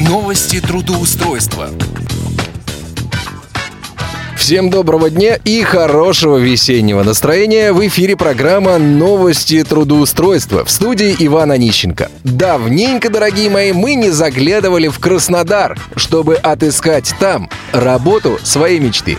Новости трудоустройства. Всем доброго дня и хорошего весеннего настроения. В эфире программа «Новости трудоустройства» в студии Ивана Нищенко. Давненько, дорогие мои, мы не заглядывали в Краснодар, чтобы отыскать там работу своей мечты.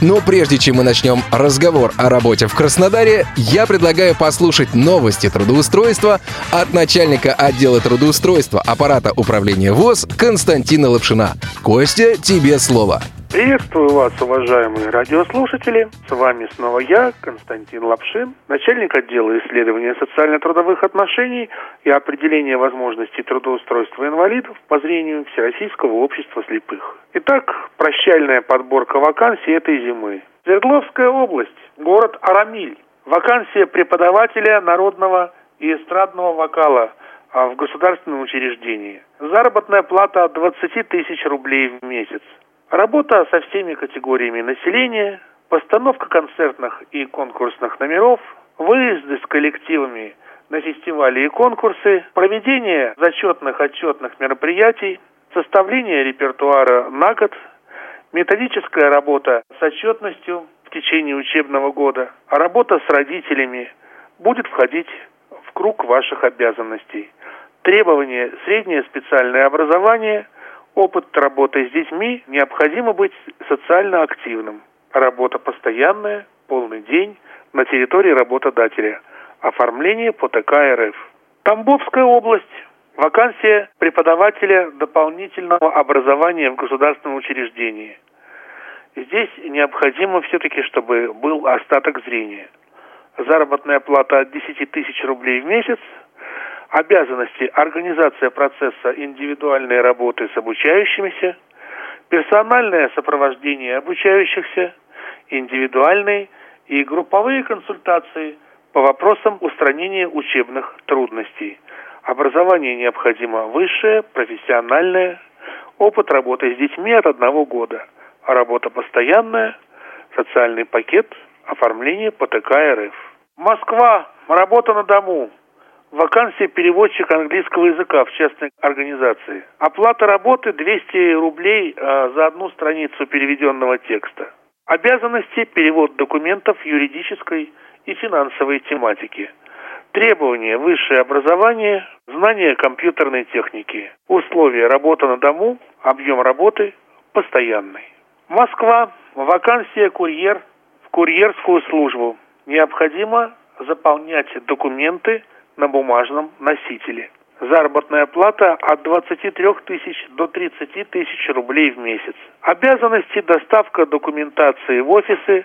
Но прежде чем мы начнем разговор о работе в Краснодаре, я предлагаю послушать новости трудоустройства от начальника отдела трудоустройства аппарата управления ВОЗ Константина Лапшина. Костя, тебе слово. Приветствую вас, уважаемые радиослушатели. С вами снова я, Константин Лапшин, начальник отдела исследования социально-трудовых отношений и определения возможностей трудоустройства инвалидов по зрению Всероссийского общества слепых. Итак, прощальная подборка вакансий этой зимы. Свердловская область, город Арамиль. Вакансия преподавателя народного и эстрадного вокала а, в государственном учреждении. Заработная плата 20 тысяч рублей в месяц. Работа со всеми категориями населения, постановка концертных и конкурсных номеров, выезды с коллективами на фестивали и конкурсы, проведение зачетных отчетных мероприятий, составление репертуара на год, методическая работа с отчетностью в течение учебного года, а работа с родителями будет входить в круг ваших обязанностей. Требование среднее специальное образование – опыт работы с детьми, необходимо быть социально активным. Работа постоянная, полный день, на территории работодателя. Оформление по ТК РФ. Тамбовская область. Вакансия преподавателя дополнительного образования в государственном учреждении. Здесь необходимо все-таки, чтобы был остаток зрения. Заработная плата от 10 тысяч рублей в месяц – обязанности организация процесса индивидуальной работы с обучающимися, персональное сопровождение обучающихся, индивидуальные и групповые консультации по вопросам устранения учебных трудностей. Образование необходимо высшее, профессиональное, опыт работы с детьми от одного года, работа постоянная, социальный пакет, оформление по ТК РФ. Москва. Работа на дому. Вакансия переводчика английского языка в частной организации. Оплата работы 200 рублей э, за одну страницу переведенного текста. Обязанности перевод документов юридической и финансовой тематики. Требования высшее образование, знание компьютерной техники. Условия работа на дому, объем работы постоянный. Москва. Вакансия курьер в курьерскую службу. Необходимо заполнять документы на бумажном носителе. Заработная плата от 23 тысяч до 30 тысяч рублей в месяц. Обязанности доставка документации в офисы,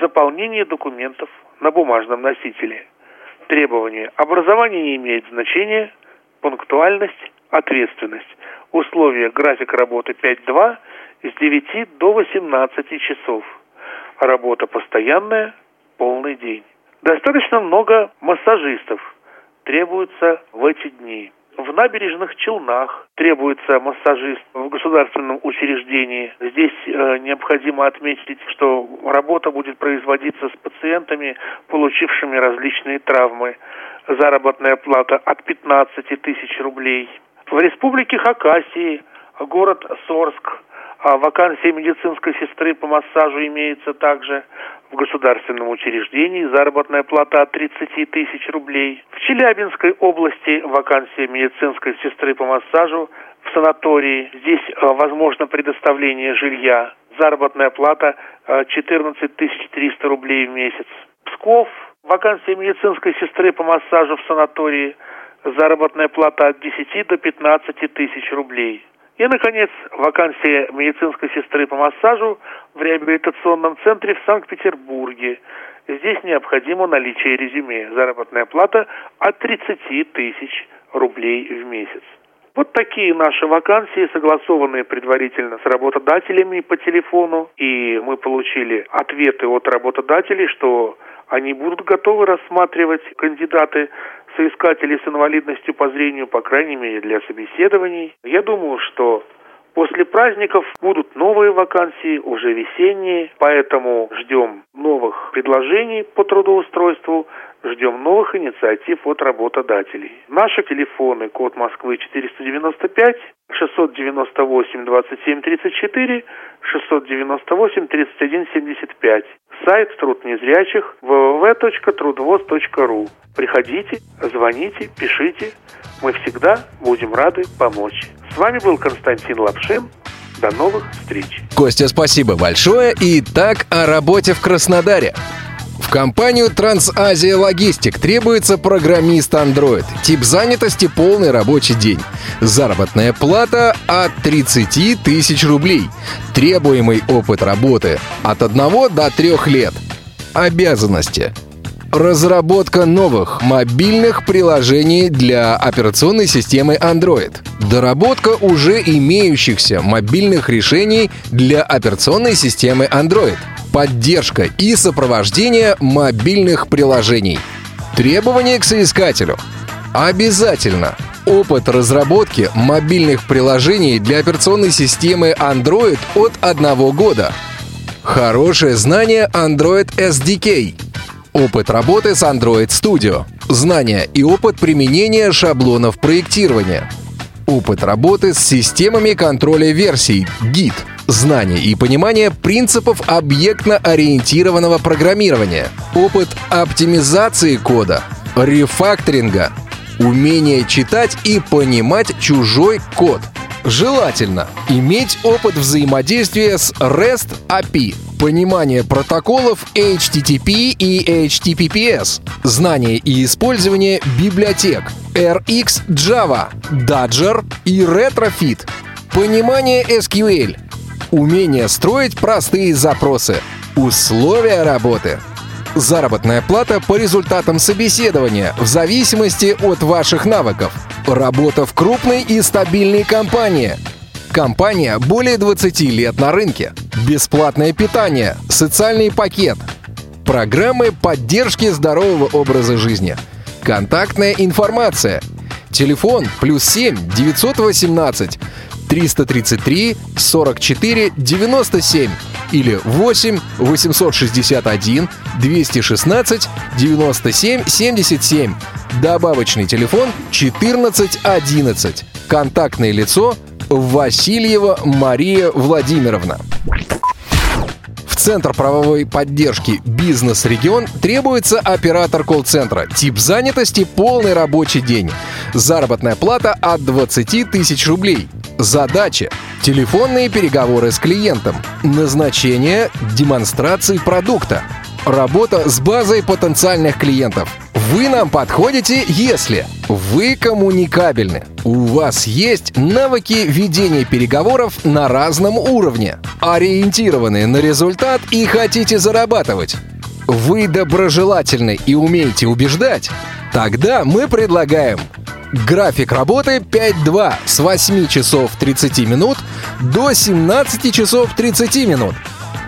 заполнение документов на бумажном носителе. Требования. Образование не имеет значения, пунктуальность, ответственность. Условия график работы 5-2 с 9 до 18 часов. Работа постоянная, полный день. Достаточно много массажистов требуется в эти дни. В набережных Челнах требуется массажист в государственном учреждении. Здесь э, необходимо отметить, что работа будет производиться с пациентами, получившими различные травмы. Заработная плата от 15 тысяч рублей. В республике Хакасии, город Сорск, вакансия медицинской сестры по массажу имеется также в государственном учреждении. Заработная плата от 30 тысяч рублей. В Челябинской области вакансия медицинской сестры по массажу в санатории. Здесь э, возможно предоставление жилья. Заработная плата 14 э, 300 рублей в месяц. Псков. Вакансия медицинской сестры по массажу в санатории. Заработная плата от 10 до 15 тысяч рублей. И, наконец, вакансия медицинской сестры по массажу в реабилитационном центре в Санкт-Петербурге. Здесь необходимо наличие резюме. Заработная плата от 30 тысяч рублей в месяц. Вот такие наши вакансии, согласованные предварительно с работодателями по телефону. И мы получили ответы от работодателей, что они будут готовы рассматривать кандидаты соискателей с инвалидностью по зрению, по крайней мере, для собеседований. Я думаю, что После праздников будут новые вакансии, уже весенние, поэтому ждем новых предложений по трудоустройству, ждем новых инициатив от работодателей. Наши телефоны, код Москвы 495 698 27 34 698 31 75. Сайт труд незрячих www.трудвоз.ру. Приходите, звоните, пишите. Мы всегда будем рады помочь. С вами был Константин Лапшин. До новых встреч. Костя, спасибо большое. И так о работе в Краснодаре. Компанию Трансазия Логистик требуется программист Android. Тип занятости – полный рабочий день. Заработная плата от 30 тысяч рублей. Требуемый опыт работы от 1 до 3 лет. Обязанности – Разработка новых мобильных приложений для операционной системы Android. Доработка уже имеющихся мобильных решений для операционной системы Android. Поддержка и сопровождение мобильных приложений. Требования к соискателю. Обязательно опыт разработки мобильных приложений для операционной системы Android от одного года. Хорошее знание Android SDK – Опыт работы с Android Studio. Знания и опыт применения шаблонов проектирования. Опыт работы с системами контроля версий Git. Знание и понимание принципов объектно-ориентированного программирования. Опыт оптимизации кода. Рефакторинга. Умение читать и понимать чужой код. Желательно иметь опыт взаимодействия с REST API, понимание протоколов HTTP и HTTPS, знание и использование библиотек RX Java, Dodger и Retrofit, понимание SQL, умение строить простые запросы, условия работы, заработная плата по результатам собеседования в зависимости от ваших навыков, работа в крупной и стабильной компании – Компания более 20 лет на рынке. Бесплатное питание, социальный пакет, программы поддержки здорового образа жизни, контактная информация, телефон плюс 7 918 333 44 97 или 8 861 216 97 77. Добавочный телефон 1411. Контактное лицо Васильева Мария Владимировна. В Центр правовой поддержки «Бизнес-регион» требуется оператор колл-центра. Тип занятости – полный рабочий день. Заработная плата от 20 тысяч рублей. Задача – телефонные переговоры с клиентом. Назначение – демонстрации продукта. Работа с базой потенциальных клиентов. Вы нам подходите, если вы коммуникабельны. У вас есть навыки ведения переговоров на разном уровне, ориентированы на результат и хотите зарабатывать. Вы доброжелательны и умеете убеждать. Тогда мы предлагаем График работы 5-2 с 8 часов 30 минут до 17 часов 30 минут.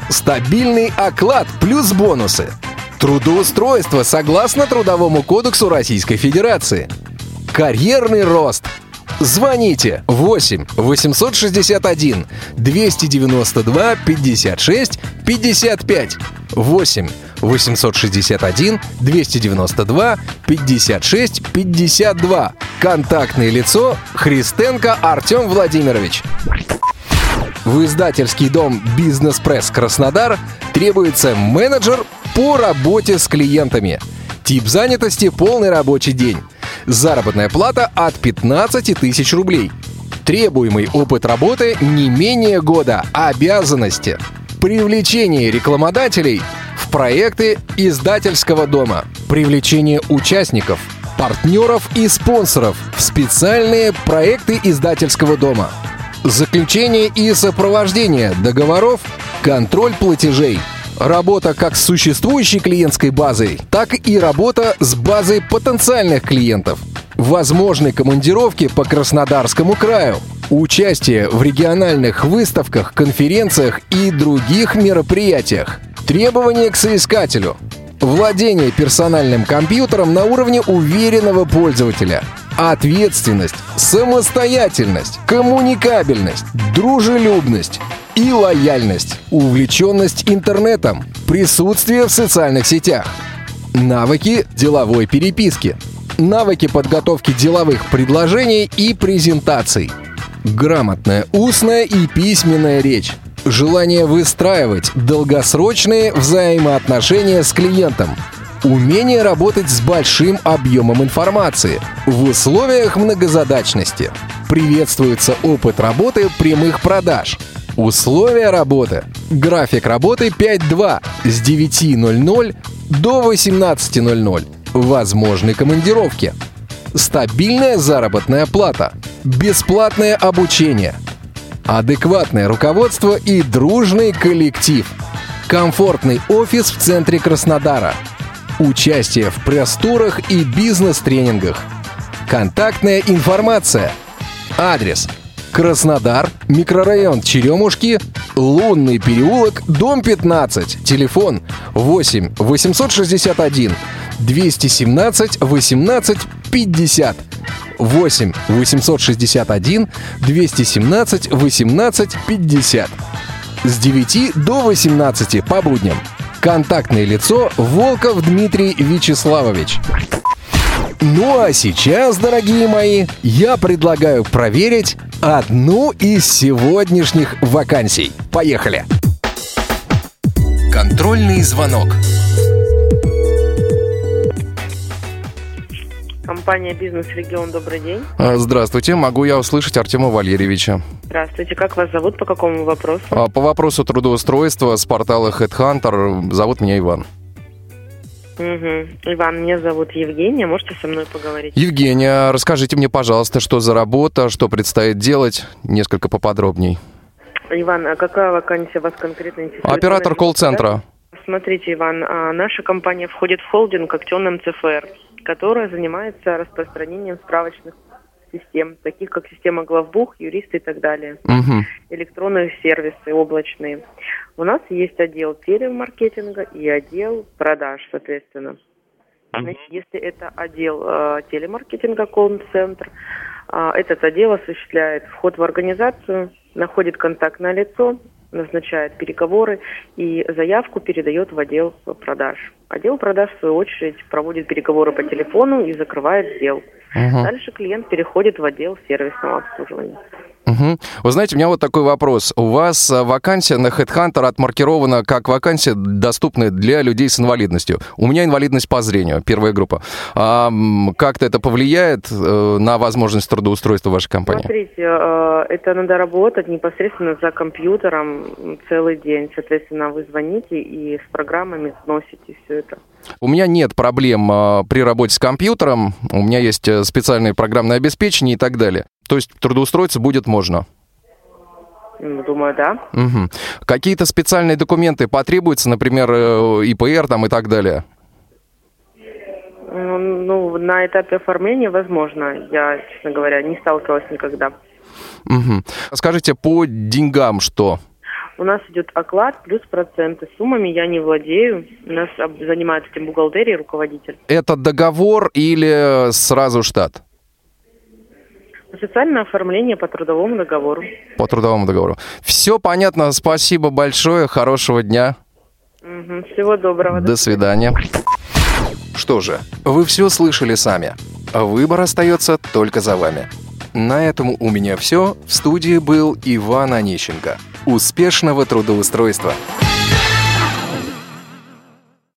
Стабильный оклад плюс бонусы. Трудоустройство согласно Трудовому кодексу Российской Федерации. Карьерный рост. Звоните 8 861 292 56 55 8 861 292 56 52. Контактное лицо Христенко Артем Владимирович. В издательский дом «Бизнес-пресс Краснодар» требуется менеджер по работе с клиентами. Тип занятости – полный рабочий день. Заработная плата от 15 тысяч рублей. Требуемый опыт работы не менее года. Обязанности. Привлечение рекламодателей в проекты издательского дома. Привлечение участников, партнеров и спонсоров в специальные проекты издательского дома – Заключение и сопровождение договоров, контроль платежей. Работа как с существующей клиентской базой, так и работа с базой потенциальных клиентов. Возможны командировки по Краснодарскому краю. Участие в региональных выставках, конференциях и других мероприятиях. Требования к соискателю. Владение персональным компьютером на уровне уверенного пользователя – ответственность, самостоятельность, коммуникабельность, дружелюбность и лояльность, увлеченность интернетом, присутствие в социальных сетях, навыки деловой переписки, навыки подготовки деловых предложений и презентаций, Грамотная устная и письменная речь. Желание выстраивать долгосрочные взаимоотношения с клиентом. Умение работать с большим объемом информации в условиях многозадачности. Приветствуется опыт работы прямых продаж. Условия работы. График работы 5.2 с 9.00 до 18.00. Возможны командировки. Стабильная заработная плата. Бесплатное обучение. Адекватное руководство и дружный коллектив. Комфортный офис в центре Краснодара. Участие в пресс-турах и бизнес-тренингах. Контактная информация. Адрес. Краснодар, микрорайон Черемушки, Лунный переулок, дом 15, телефон 8 861 217 18 50 8 861 217 18 50 с 9 до 18 по будням. Контактное лицо Волков Дмитрий Вячеславович. Ну а сейчас, дорогие мои, я предлагаю проверить одну из сегодняшних вакансий. Поехали! Контрольный звонок. Компания «Бизнес-регион», добрый день. А, Здравствуйте, могу я услышать Артема Валерьевича? Здравствуйте, как вас зовут, по какому вопросу? А, По вопросу трудоустройства с портала Headhunter зовут меня Иван. Угу. Иван, меня зовут Евгения, можете со мной поговорить? Евгения, расскажите мне, пожалуйста, что за работа, что предстоит делать, несколько поподробней. Иван, а какая вакансия вас конкретно интересует? Оператор колл-центра. Смотрите, Иван, а, наша компания входит в холдинг «Актен МЦФР», которая занимается распространением справочных систем, таких как система главбух, юристы и так далее. Мгм. электронные сервисы облачные. У нас есть отдел телемаркетинга и отдел продаж, соответственно. Значит, если это отдел э, телемаркетинга, колл-центр, э, этот отдел осуществляет вход в организацию, находит контактное лицо, назначает переговоры и заявку передает в отдел продаж. Отдел продаж, в свою очередь, проводит переговоры по телефону и закрывает сделку. Мгм. Дальше клиент переходит в отдел сервисного обслуживания. Мгм. Вы знаете, у меня вот такой вопрос. У вас а, вакансия на Headhunter отмаркирована как вакансия, доступная для людей с инвалидностью. У меня инвалидность по зрению, первая группа. А, как-то это повлияет э, на возможность трудоустройства вашей компании? Смотрите, э, это надо работать непосредственно за компьютером целый день. Соответственно, вы звоните и с программами сносите все это. У меня нет проблем а, при работе с компьютером. У меня есть э, специальное программное обеспечение и так далее. То есть трудоустроиться будет можно. Ну, Думаю, да. Мгм. Какие-то специальные документы потребуются, например, э, ИПР там и так далее? М, Ну, на этапе оформления возможно. Я, честно говоря, не сталкивалась никогда. Мгм. Скажите, по деньгам что? У нас идет оклад плюс проценты. Суммами я не владею. У нас занимается этим бухгалтерия и руководитель. Это договор или сразу штат? Официальное оформление по трудовому договору. По трудовому договору. Все понятно, спасибо большое, хорошего дня. Мгм. Всего доброго. До свидания. Что же, вы все слышали сами. Выбор остается только за вами. На этом у меня все. В студии был Иван Онищенко. Успешного трудоустройства!